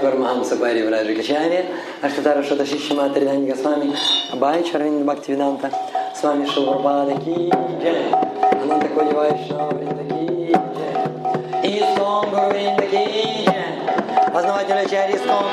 Парамахамса Пари Враджи Качари, Аштатара Шата Шишима с вами, Абай Чарвин Бхактивиданта, с вами Шилварпада Ки Джай, Ананта Коди Вайшнава Вринда Ки Джай, Искон Гуру Вринда Ки Джай, познаватель Ачари Искон,